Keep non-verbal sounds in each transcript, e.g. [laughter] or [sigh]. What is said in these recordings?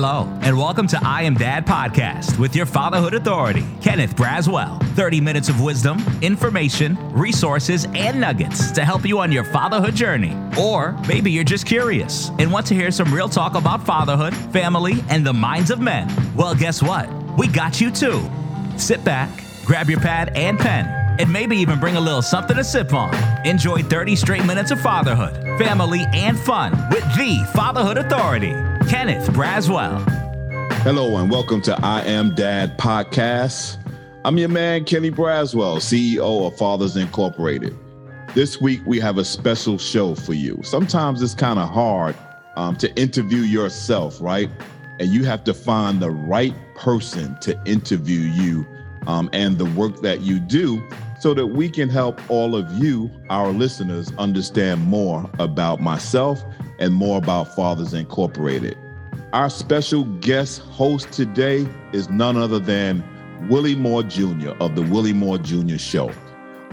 Hello, and welcome to I Am Dad podcast with your fatherhood authority, Kenneth Braswell. 30 minutes of wisdom, information, resources, and nuggets to help you on your fatherhood journey. Or maybe you're just curious and want to hear some real talk about fatherhood, family, and the minds of men. Well, guess what? We got you too. Sit back, grab your pad and pen, and maybe even bring a little something to sip on. Enjoy 30 straight minutes of fatherhood, family, and fun with the Fatherhood Authority, Kenneth Braswell. Hello and welcome to I Am Dad podcast. I'm your man, Kenny Braswell, CEO of Fathers Incorporated. This week we have a special show for you. Sometimes it's kind of hard um, to interview yourself, right? And you have to find the right person to interview you um, and the work that you do so that we can help all of you, our listeners, understand more about myself and more about Fathers Incorporated. Our special guest host today is none other than Willie Moore Jr. of the Willie Moore Jr. Show.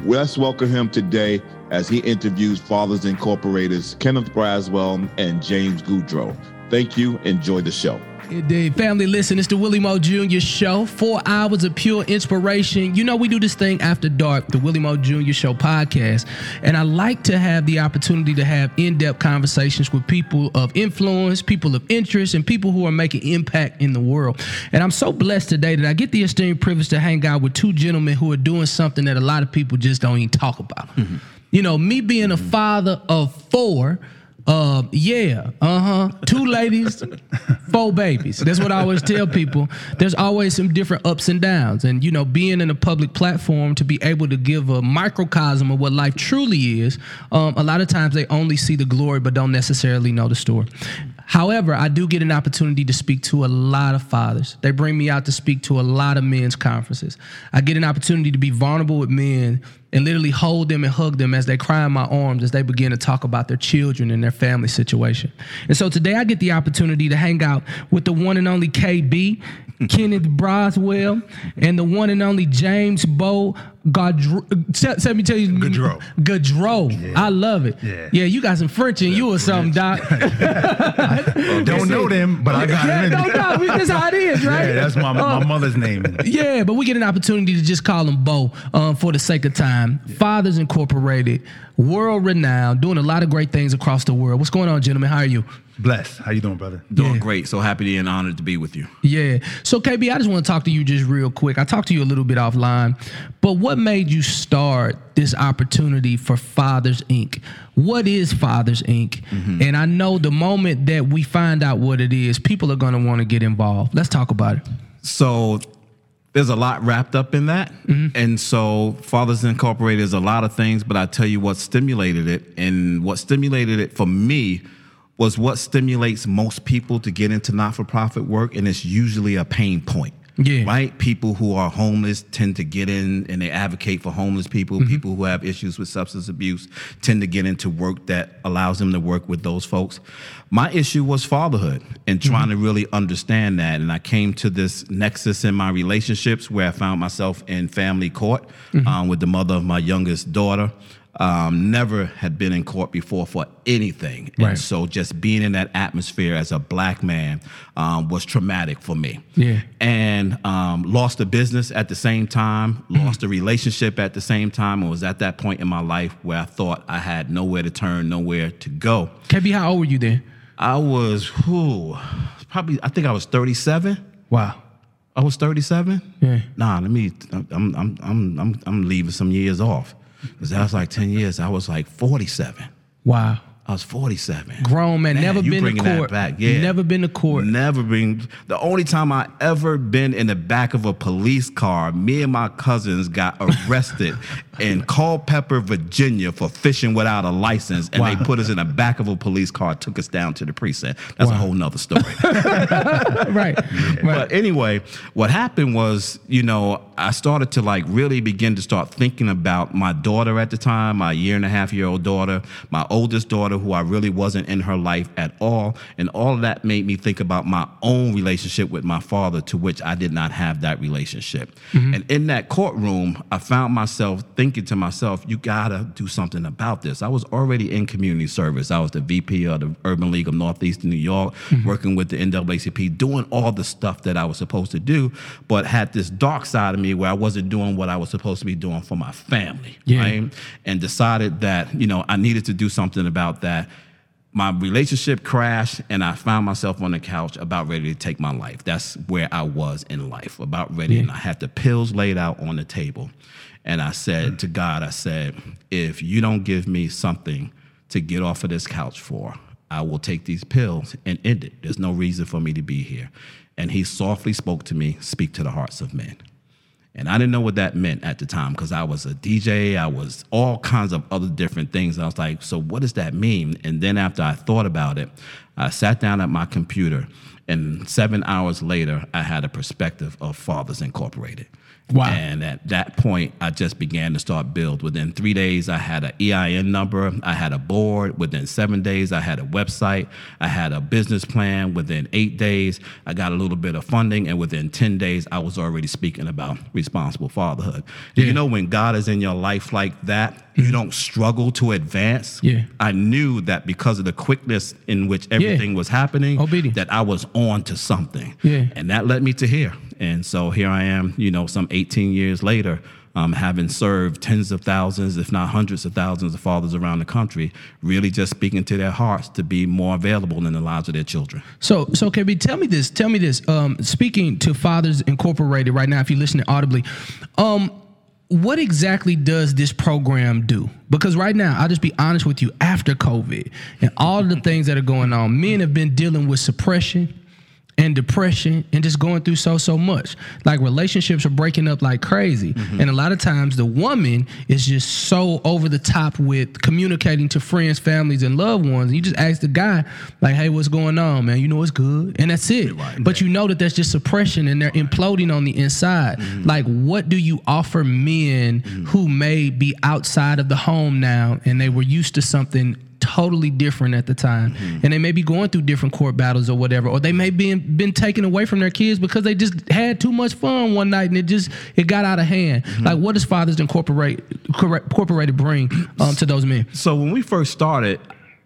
Let's welcome him today as he interviews Fathers Incorporated's Kenneth Braswell and James Gaudreau. Thank you. Enjoy the show. Indeed. Family, listen, it's the Willie Moore Jr. Show. Four hours of pure inspiration. You know, we do this thing after dark, the Willie Moore Jr. Show podcast. And I like to have the opportunity to have in depth conversations with people of influence, people of interest, and people who are making impact in the world. And I'm so blessed today that I get the esteemed privilege to hang out with two gentlemen who are doing something that a lot of people just don't even talk about. Mm-hmm. You know, me being a father of four, uh, yeah, uh huh. Two ladies, [laughs] four babies. That's what I always tell people. There's always some different ups and downs, and you know, being in a public platform to be able to give a microcosm of what life truly is. Um, a lot of times they only see the glory, but don't necessarily know the story. However, I do get an opportunity to speak to a lot of fathers. They bring me out to speak to a lot of men's conferences. I get an opportunity to be vulnerable with men and literally hold them and hug them as they cry in my arms as they begin to talk about their children and their family situation. And so today I get the opportunity to hang out with the one and only KB, [laughs] Kenneth Braswell, and the one and only James Bo Gaudreau. Let me tell you, Gaudreau. Gaudreau. Yeah. I love it. Yeah. yeah, you got some French in you or something, Doc. [laughs] well, don't know them, but I got yeah, them. No, no, that's how it is, [laughs] right? Yeah, that's my, my uh, mother's name. Yeah, but we get an opportunity to just call him Bo um, for the sake of time. Yeah. Fathers Incorporated, world renowned, doing a lot of great things across the world. What's going on, gentlemen? How are you? Blessed. How you doing, brother? Doing yeah. great. So happy and honored to be with you. Yeah. So KB, I just want to talk to you just real quick. I talked to you a little bit offline, but what made you start this opportunity for Fathers Inc? What is Fathers Inc? Mm-hmm. And I know the moment that we find out what it is, people are going to want to get involved. Let's talk about it. So there's a lot wrapped up in that. Mm-hmm. And so Fathers Incorporated is a lot of things, but I tell you what stimulated it. And what stimulated it for me was what stimulates most people to get into not-for-profit work and it's usually a pain point yeah. right people who are homeless tend to get in and they advocate for homeless people mm-hmm. people who have issues with substance abuse tend to get into work that allows them to work with those folks my issue was fatherhood and trying mm-hmm. to really understand that and i came to this nexus in my relationships where i found myself in family court mm-hmm. um, with the mother of my youngest daughter um, never had been in court before for anything. Right. And so just being in that atmosphere as a black man um, was traumatic for me. Yeah. And um, lost a business at the same time, mm-hmm. lost a relationship at the same time, and was at that point in my life where I thought I had nowhere to turn, nowhere to go. KB, how old were you then? I was, who, probably, I think I was 37. Wow. I was 37? Yeah. Nah, let me, I'm, I'm, I'm, I'm, I'm leaving some years off. Because that was like 10 years. I was like 47. Wow. I was 47. Grown man, man never been to court. back. Yeah. Never been to court. Never been. The only time I ever been in the back of a police car, me and my cousins got [laughs] arrested in Culpeper, Virginia for fishing without a license. And wow. they put us in the back of a police car, took us down to the precinct. That's wow. a whole nother story. [laughs] right. Yeah. right. But anyway, what happened was, you know, I started to like really begin to start thinking about my daughter at the time, my year and a half year old daughter. My oldest daughter daughter who I really wasn't in her life at all. And all of that made me think about my own relationship with my father, to which I did not have that relationship. Mm-hmm. And in that courtroom, I found myself thinking to myself, you gotta do something about this. I was already in community service. I was the VP of the Urban League of Northeastern New York, mm-hmm. working with the NAACP, doing all the stuff that I was supposed to do, but had this dark side of me where I wasn't doing what I was supposed to be doing for my family. Yeah. Right? And decided that, you know, I needed to do something about that. That my relationship crashed and I found myself on the couch about ready to take my life. That's where I was in life, about ready. And I had the pills laid out on the table. And I said to God, I said, if you don't give me something to get off of this couch for, I will take these pills and end it. There's no reason for me to be here. And he softly spoke to me, speak to the hearts of men. And I didn't know what that meant at the time because I was a DJ, I was all kinds of other different things. I was like, so what does that mean? And then after I thought about it, I sat down at my computer, and seven hours later, I had a perspective of Fathers Incorporated. Wow. And at that point, I just began to start build. Within three days, I had an EIN number, I had a board. Within seven days, I had a website, I had a business plan. Within eight days, I got a little bit of funding, and within ten days, I was already speaking about responsible fatherhood. Yeah. You know, when God is in your life like that, you don't struggle to advance. Yeah. I knew that because of the quickness in which everything was happening, Obedience. that I was on to something. Yeah. And that led me to here. And so here I am, you know, some 18 years later, um, having served tens of thousands, if not hundreds of thousands of fathers around the country, really just speaking to their hearts to be more available in the lives of their children. So, so KB, tell me this. Tell me this. Um, speaking to Fathers Incorporated right now, if you're listening audibly, um, what exactly does this program do? Because right now, I'll just be honest with you. After COVID and all the things that are going on, men have been dealing with suppression and depression and just going through so so much. Like relationships are breaking up like crazy. Mm-hmm. And a lot of times the woman is just so over the top with communicating to friends families and loved ones. And you just ask the guy like hey what's going on man? You know it's good. And that's it. But you know that that's just suppression and they're imploding on the inside. Mm-hmm. Like what do you offer men mm-hmm. who may be outside of the home now and they were used to something totally different at the time. And they may be going through different court battles or whatever or they may be been taken away from their kids because they just had too much fun one night and it just it got out of hand. Like what does fathers incorporate incorporated bring um, to those men? So when we first started,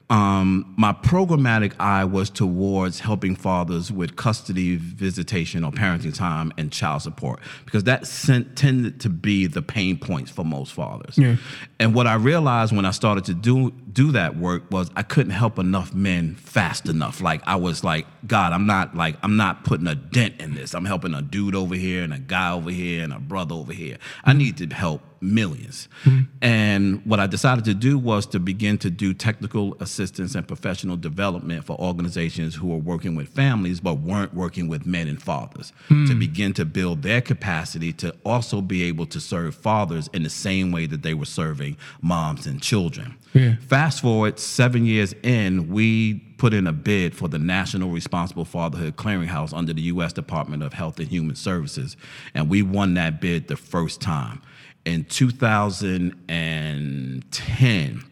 um, my programmatic eye was towards helping fathers with custody, visitation, or parenting time and child support because that sent, tended to be the pain points for most fathers. Yeah. And what I realized when I started to do do that work was I couldn't help enough men fast enough. Like I was like, God, I'm not like I'm not putting a dent in this. I'm helping a dude over here and a guy over here and a brother over here. I need to help 1000000s mm-hmm. And what I decided to do was to begin to do technical assistance and professional development for organizations who are working with families but weren't working with men and fathers hmm. to begin to build their capacity to also be able to serve fathers in the same way that they were serving moms and children. Yeah. Fast forward seven years in, we put in a bid for the National Responsible Fatherhood Clearinghouse under the U.S. Department of Health and Human Services, and we won that bid the first time. In 2010,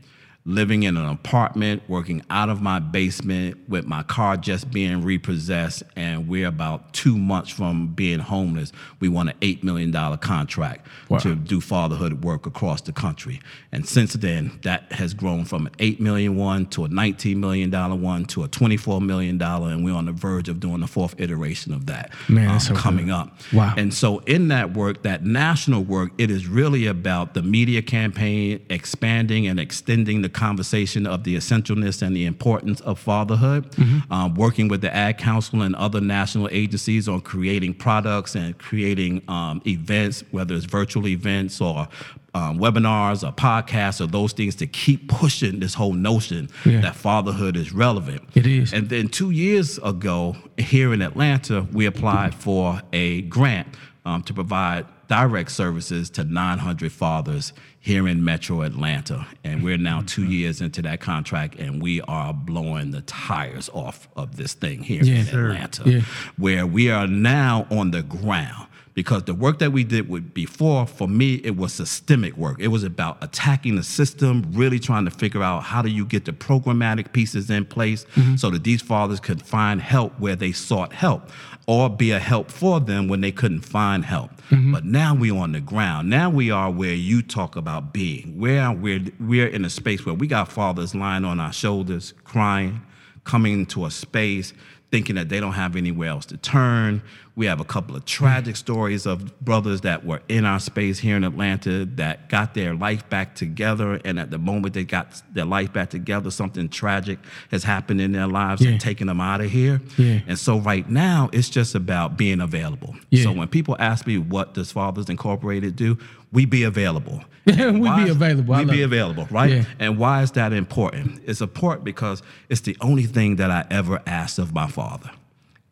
living in an apartment, working out of my basement with my car just being repossessed, and we're about two months from being homeless. We won an $8 million contract to do fatherhood work across the country. And since then, that has grown from an 8 million one to a $19 million one to a $24 million, and we're on the verge of doing the fourth iteration of that Man, um, so coming good. up. Wow. And so in that work, that national work, it is really about the media campaign expanding and extending the conversation of the essentialness and the importance of fatherhood, Mm-hmm. um, working with the Ad Council and other national agencies on creating products and creating um, events, whether it's virtual events or um, webinars or podcasts or those things to keep pushing this whole notion Yeah. that fatherhood is relevant. It is. And then two years ago, here in Atlanta, we applied for a grant um, to provide direct services to 900 fathers here in Metro Atlanta. And we're now two mm-hmm. years into that contract, and we are blowing the tires off of this thing here Yeah. in Sure. Atlanta, Yeah. where we are now on the ground. Because the work that we did with before, for me, it was systemic work. It was about attacking the system, really trying to figure out how do you get the programmatic pieces in place Mm-hmm. so that these fathers could find help where they sought help or be a help for them when they couldn't find help. Mm-hmm. But now we're on the ground. Now we are where you talk about being. Where we're we're in a space where we got fathers lying on our shoulders, crying, coming into a space thinking that they don't have anywhere else to turn. We have a couple of tragic stories of brothers that were in our space here in Atlanta that got their life back together. And at the moment they got their life back together, something tragic has happened in their lives Yeah. and taken them out of here. Yeah. And so right now, it's just about being available. Yeah. So when people ask me, what does Fathers Incorporated do? We be available. [laughs] We be available. I We be it. available, right? Yeah. And why is that important? It's important because it's the only thing that I ever asked of my father.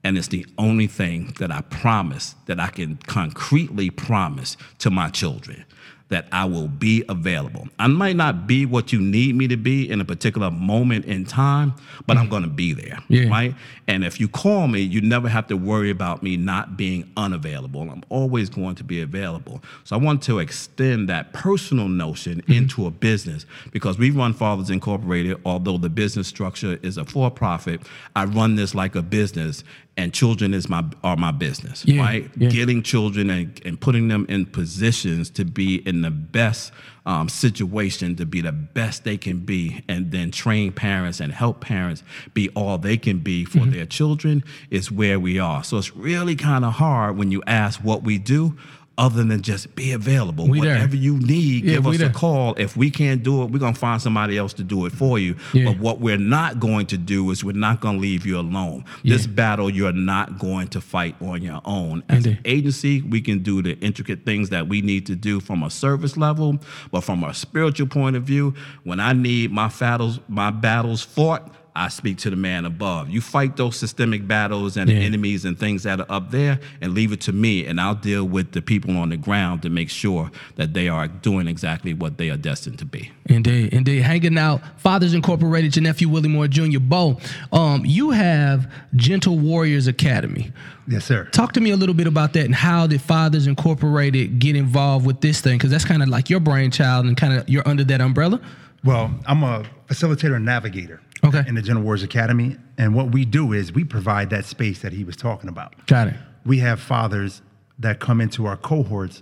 And it's the only thing that I promise that I can concretely promise to my children that I will be available. I might not be what you need me to be in a particular moment in time, but I'm going to be there, Yeah. right? And if you call me, you never have to worry about me not being unavailable. I'm always going to be available. So I want to extend that personal notion mm-hmm. into a business because we run Fathers Incorporated, although the business structure is a for-profit, I run this like a business and children is my are my business, Yeah, right? yeah. Getting children and, and putting them in positions to be in the best um, situation, to be the best they can be, and then train parents and help parents be all they can be for Mm-hmm. their children is where we are. So it's really kind of hard when you ask what we do. Other than just be available, We there. whatever you need, Yeah, give us there. a call. If we can't do it, we're gonna find somebody else to do it for you. Yeah. But what we're not going to do is we're not gonna leave you alone. This battle you're not going to fight on your own. As an agency, we can do the intricate things that we need to do from a service level, but from a spiritual point of view, when I need my battles, my battles fought. I speak to the man above. You fight those systemic battles and Yeah. enemies and things that are up there, and leave it to me, and I'll deal with the people on the ground to make sure that they are doing exactly what they are destined to be. Indeed, indeed. Hanging out, Fathers Incorporated, your nephew Willie Moore Jr. Bo, um, you have Gentle Warriors Academy. Yes, sir. Talk to me a little bit about that and how did Fathers Incorporated get involved with this thing? Because that's kind of like your brainchild and kind of you're under that umbrella. Well, I'm a facilitator and navigator Okay. in the Gentle Warriors Academy. And what we do is we provide that space that he was talking about. Got it. We have fathers that come into our cohorts,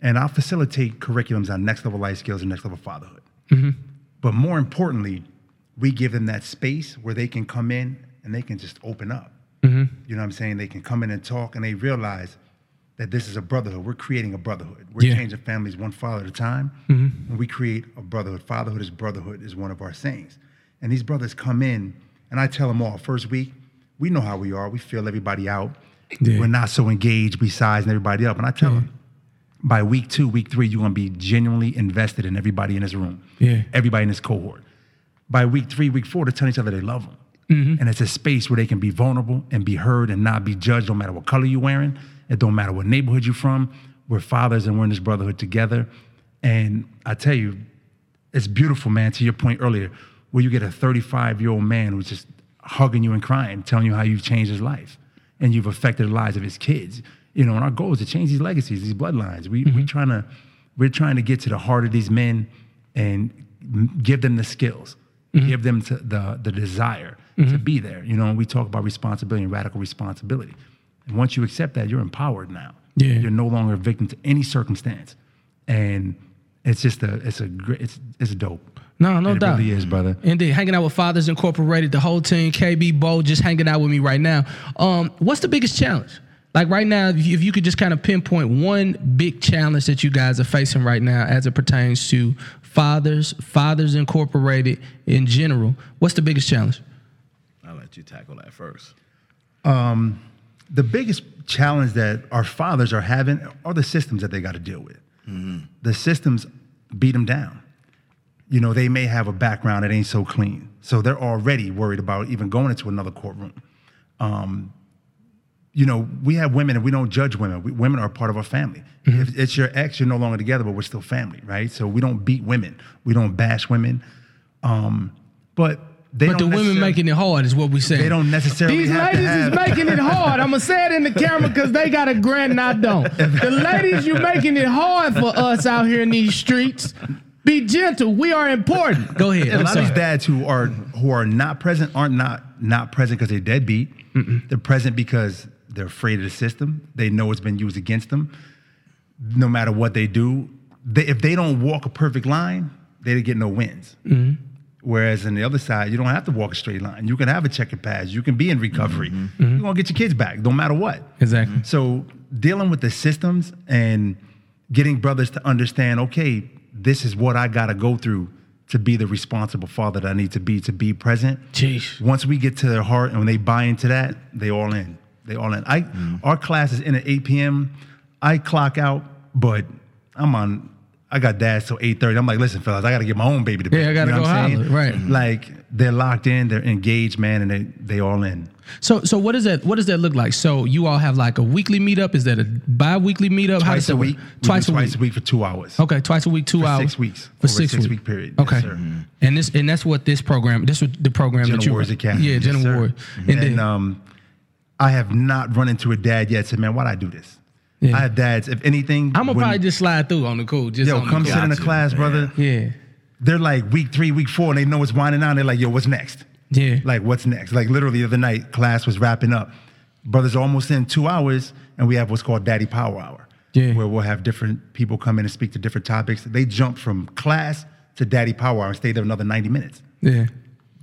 and I'll facilitate curriculums on next level life skills and next level fatherhood. Mm-hmm. But more importantly, we give them that space where they can come in and they can just open up. Mm-hmm. You know what I'm saying? They can come in and talk, and they realize that this is a brotherhood. We're creating a brotherhood. We're Yeah. changing families one father at a time. Mm-hmm. And we create a brotherhood. Fatherhood is brotherhood is one of our sayings. And these brothers come in, and I tell them all first week, we know how we are. We feel everybody out. Yeah. We're not so engaged. We sizing everybody up. And I tell them, by week two, week three, you're gonna be genuinely invested in everybody in this room. Yeah. Everybody in this cohort. By week three, week four, they're telling each other they love them. Mm-hmm. And it's a space where they can be vulnerable and be heard and not be judged, no matter what color you're wearing. It don't matter what neighborhood you're from. We're fathers and we're in this brotherhood together. And I tell you, it's beautiful, man, to your point earlier, where you get a 35 year old man who's just hugging you and crying, telling you how you've changed his life and you've affected the lives of his kids. You know, and our goal is to change these legacies, these bloodlines. We, we're mm-hmm. trying to, we're trying to get to the heart of these men and give them the skills, mm-hmm. give them to the, the desire to mm-hmm. be there. You know, and we talk about responsibility and radical responsibility. And once you accept that, you're empowered now. Yeah. You're no longer a victim to any circumstance. And it's just a, it's a great, it's, it's dope. No, no it doubt. really is, brother. Indeed, hanging out with Fathers Incorporated, the whole team, KB Bo, just hanging out with me right now. Um, what's the biggest challenge? Like right now, if you, if you could just kind of pinpoint one big challenge that you guys are facing right now as it pertains to fathers, Fathers Incorporated in general, what's the biggest challenge? I'll let you tackle that first. the biggest challenge that our fathers are having are the systems that they got to deal with. The systems beat them down. You know, they may have a background that ain't so clean, so they're already worried about even going into another courtroom. Um, you know, we have women and we don't judge women. We, women are part of our family. If it's your ex, you're no longer together, but we're still family, right? So we don't beat women. We don't bash women. Um, but they but the women making it hard is what we say. They don't necessarily These ladies is making it hard. I'm gonna say it in the camera because they got a grant and I don't. The ladies, you're making it hard for us out here in these streets. Be gentle. We are important. [laughs] Go ahead. a I'm lot of these dads who are who are not present aren't not not present because they're deadbeat. They're present because they're afraid of the system. They know it's been used against them. No matter what they do, they, if they don't walk a perfect line, they get no wins. Mm-hmm. Whereas on the other side, you don't have to walk a straight line. You can have a checkered pass. You can be in recovery. Mm-hmm. You're mm-hmm. gonna get your kids back, no matter what. Exactly. So dealing with the systems and getting brothers to understand, okay, this is what I got to go through to be the responsible father that I need to be to be present. Jeez. Once we get to their heart and when they buy into that, they all in. They all in. I mm. our class is in at 8 p.m. I clock out, but I'm on. I got dads till 8:30. I'm like, listen, fellas, I got to get my own baby to bed. Yeah, I gotta you know go what I'm saying? holler, right. Like they're locked in, they're engaged, man, and they they all in. So so what does that what does that look like? So you all have like a weekly meetup? Is that a bi-weekly meetup? How does Twice a that week. We Twice a twice week. a week for two hours. Okay, twice a week, two For hours. six weeks. For six, six week. week period. Yes, Okay, sir. and this and that's what this program. This was the program that Gentle you Warriors Academy. Yeah, Yes, Gentle sir. Warriors. And, And then um, I have not run into a dad yet. Said, man, why'd I do this? Yeah. I have dads. If anything, I'm gonna when- probably just slide through on the cool. Just yo on come the sit in the Gotcha. class, brother. Yeah, They're like week three, week four, and they know it's winding down. They're like, yo, what's next? yeah. Like, what's next? Like, literally, the other night, class was wrapping up. Brothers are almost in two hours, and we have what's called Daddy Power Hour, Yeah. where we'll have different people come in and speak to different topics. They jump from class to Daddy Power Hour and stay there another 90 minutes. yeah.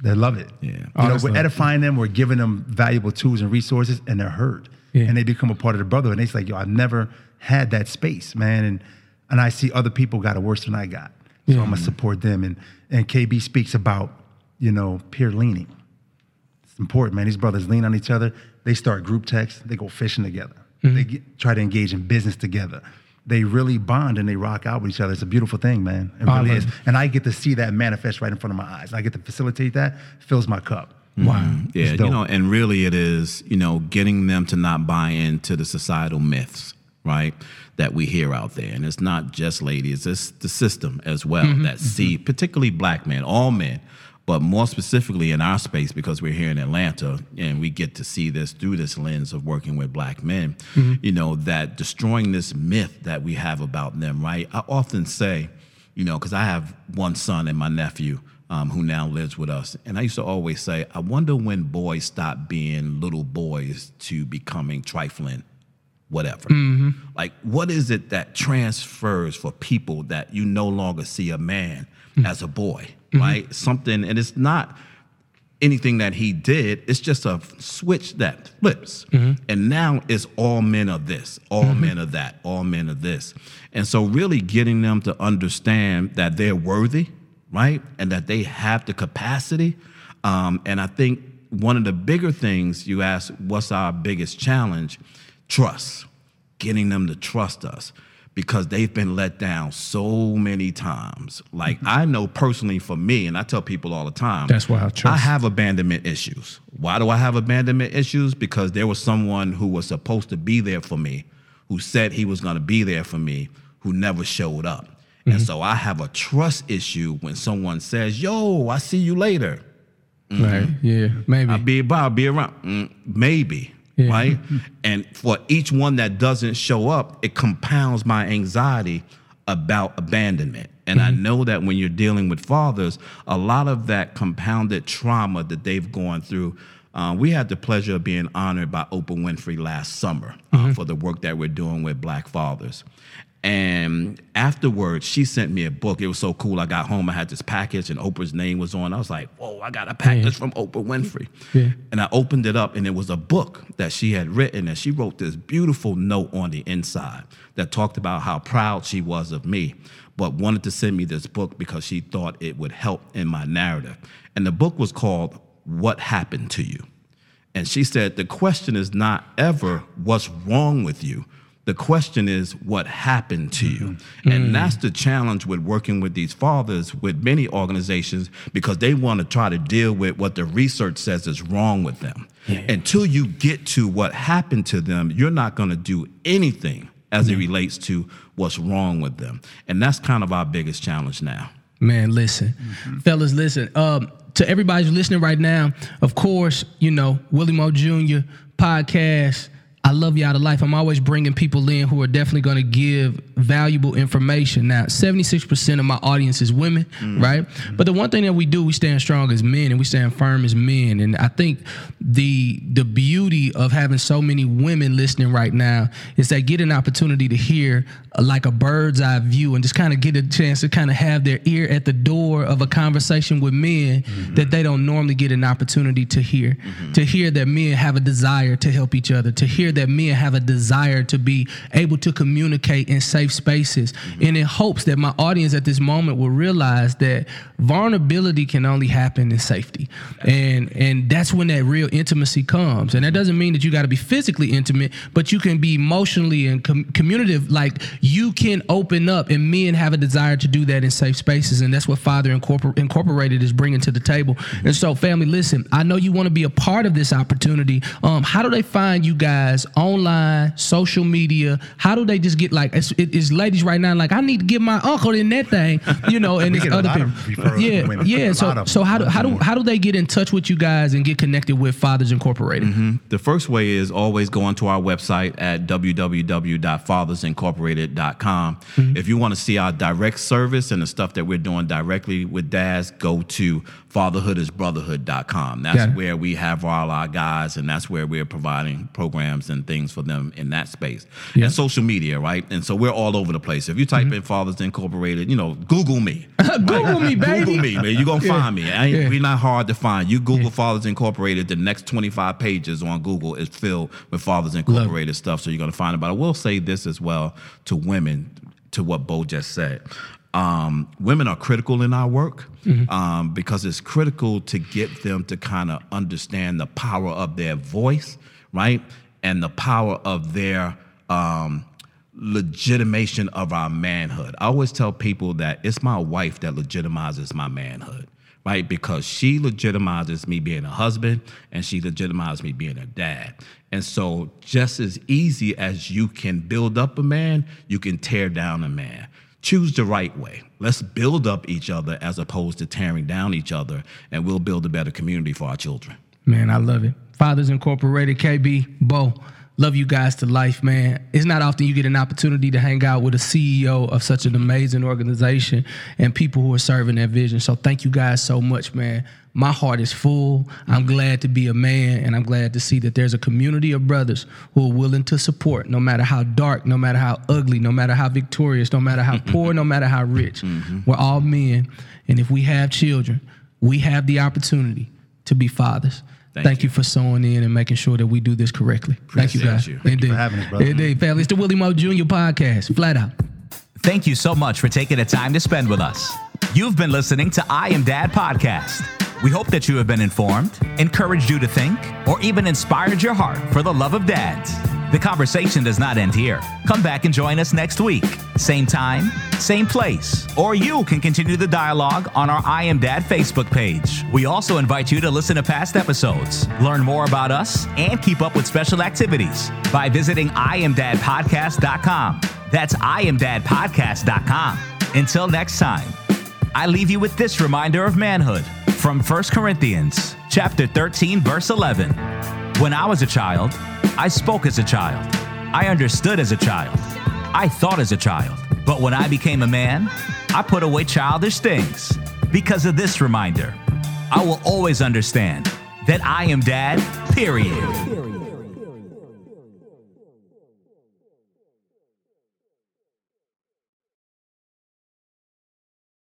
They love it. Yeah. You know, we're dope. edifying them, we're giving them valuable tools and resources, and they're heard. Yeah. And they become a part of the brotherhood. And it's like, yo, I've never had that space, man. And and I see other people got it worse than I got. So Yeah. I'm gonna support them. And and KB speaks about, you know, peer leaning. It's important, man. These brothers lean on each other. They start group texts. They go fishing together. Mm-hmm. They get, try to engage in business together. They really bond and they rock out with each other. It's a beautiful thing, man. It I really is. it. And I get to see that manifest right in front of my eyes. I get to facilitate that. Fills my cup. Wow. Yeah, you know, and really it is, you know, getting them to not buy into the societal myths, right? That we hear out there. And it's not just ladies, it's the system as well Mm-hmm. that see, particularly black men, all men, but more specifically in our space because we're here in Atlanta and we get to see this through this lens of working with black men, Mm-hmm. you know, that destroying this myth that we have about them, right? I often say, you know, because I have one son and my nephew um, who now lives with us. And I used to always say, I wonder when boys stop being little boys to becoming trifling, whatever. Mm-hmm. Like, what is it that transfers for people that you no longer see a man mm. as a boy, mm-hmm. right? Something, and it's not anything that he did. It's just a switch that flips. Mm-hmm. And now it's all men of this, all men of that, all men of this. And so, really getting them to understand that they're worthy, right? And that they have the capacity. Um, and I think one of the bigger things you ask, what's our biggest challenge? Trust, getting them to trust us because they've been let down so many times. Like I know personally for me, and I tell people all the time, That's why I trust. I have abandonment issues. Why do I have abandonment issues? Because there was someone who was supposed to be there for me, who said he was going to be there for me, who never showed up. Mm-hmm. And so I have a trust issue when someone says, "Yo, I see you later." Right. Yeah. Maybe. I'll be I'll be around. Mm, maybe. Yeah. Right? [laughs] and for each one that doesn't show up, it compounds my anxiety about abandonment. And I Mm-hmm. know that when you're dealing with fathers, a lot of that compounded trauma that they've gone through. Uh, we had the pleasure of being honored by Oprah Winfrey last summer uh, Mm-hmm. for the work that we're doing with Black fathers. And afterwards, she sent me a book. It was so cool. I got home, I had this package, and Oprah's name was on. I was like, "Whoa, I got a package from Oprah Winfrey." Yeah. And I opened it up, and it was a book that she had written, and she wrote this beautiful note on the inside that talked about how proud she was of me, but wanted to send me this book because she thought it would help in my narrative. And the book was called "What Happened to You." And she said, The question is not ever what's wrong with you. The question is what happened to you. Mm-hmm. And mm. that's the challenge with working with these fathers, with many organizations, because they want to try to deal with what the research says is wrong with them. Until you get to what happened to them, you're not going to do anything as it mm. relates to what's wrong with them. And that's kind of our biggest challenge now. Man, listen, mm-hmm. fellas, listen. Um, to everybody who's listening right now, of course, you know Willie Moore Jr. podcast. I love y'all to life. I'm always bringing people in who are definitely going to give valuable information. Now, 76% of my audience is women, mm. right? But the one thing that we do, we stand strong as men and we stand firm as men. And I think the the beauty of having so many women listening right now is they get an opportunity to hear uh, like a bird's eye view and just kind of get a chance to kind of have their ear at the door of a conversation with men mm-hmm. that they don't normally get an opportunity to hear. Mm-hmm. To hear that men have a desire to help each other, to hear that men have a desire to be able to communicate in safe spaces. And in hopes that my audience at this moment will realize that vulnerability can only happen in safety. And and that's when that real intimacy comes. And that doesn't mean that you got to be physically intimate, but you can be emotionally and com- communicative like you can open up and men have a desire to do that in safe spaces and that's what Father Incorpor- Incorporated is bringing to the table. And so family, listen, I know you want to be a part of this opportunity. Um how do they find you guys online, social media? How do they just get like it's, it is ladies right now like I need to get my uncle in that thing, you know, and it's other people. of referrals from Yeah, women. yeah. So so how do how do how do they get in touch with you guys and get connected with Fathers Incorporated? Mm-hmm. The first way is always go onto our website at www.fathersincorporated.com. Mm-hmm. If you want to see our direct service and the stuff that we're doing directly with dads, go to fatherhoodisbrotherhood.com. That's it. where we have all our guys, and that's where we're providing programs and things for them in that space. Yeah. And social media, right? And so we're all over the place. If you type in Fathers Incorporated, you know, Google me. [laughs] Google me, baby. Google me, man. You're going to Yeah. find me. Yeah. We're not hard to find. You Google Fathers Incorporated, the next 25 pages on Google is filled with Fathers Incorporated stuff. So you're going to find it. But I will say this as well to women, to what Bo just said. Um, women are critical in our work um, because it's critical to get them to kind of understand the power of their voice, right? And the power of their um, legitimation of our manhood. I always tell people that it's my wife that legitimizes my manhood, right? Because she legitimizes me being a husband and she legitimizes me being a dad. And so, just as easy as you can build up a man, you can tear down a man. Choose the right way. Let's build up each other as opposed to tearing down each other, and we'll build a better community for our children. Man, I love it. Fathers Incorporated, KB, Bo, love you guys to life, man. It's not often you get an opportunity to hang out with a CEO of such an amazing organization and people who are serving that vision. So thank you guys so much, man. My heart is full. I'm glad to be a man, and I'm glad to see that there's a community of brothers who are willing to support, no matter how dark, no matter how ugly, no matter how victorious, no matter how poor, no matter how rich. [laughs] Mm-hmm. We're all men, and if we have children, we have the opportunity to be fathers. Thank, Thank you. you. for sewing in and making sure that we do this correctly. Thank you, Appreciate guys. you. Indeed. for having us, brother. Indeed, family. It's the Willie Moore Jr. podcast. Flat out. Thank you so much for taking the time to spend with us. You've been listening to I Am Dad podcast. We hope that you have been informed, encouraged you to think, or even inspired your heart for the love of dads. The conversation does not end here. Come back and join us next week. Same time, same place. Or you can continue the dialogue on our I Am Dad Facebook page. We also invite you to listen to past episodes, learn more about us, and keep up with special activities by visiting IamDadPodcast.com. That's IamDadPodcast.com. Until next time, I leave you with this reminder of manhood from 1 Corinthians chapter 13 verse 11. When I was a child, I spoke as a child. I understood as a child. I thought as a child. But when I became a man, I put away childish things. Because of this reminder, I will always understand that I am dad, period.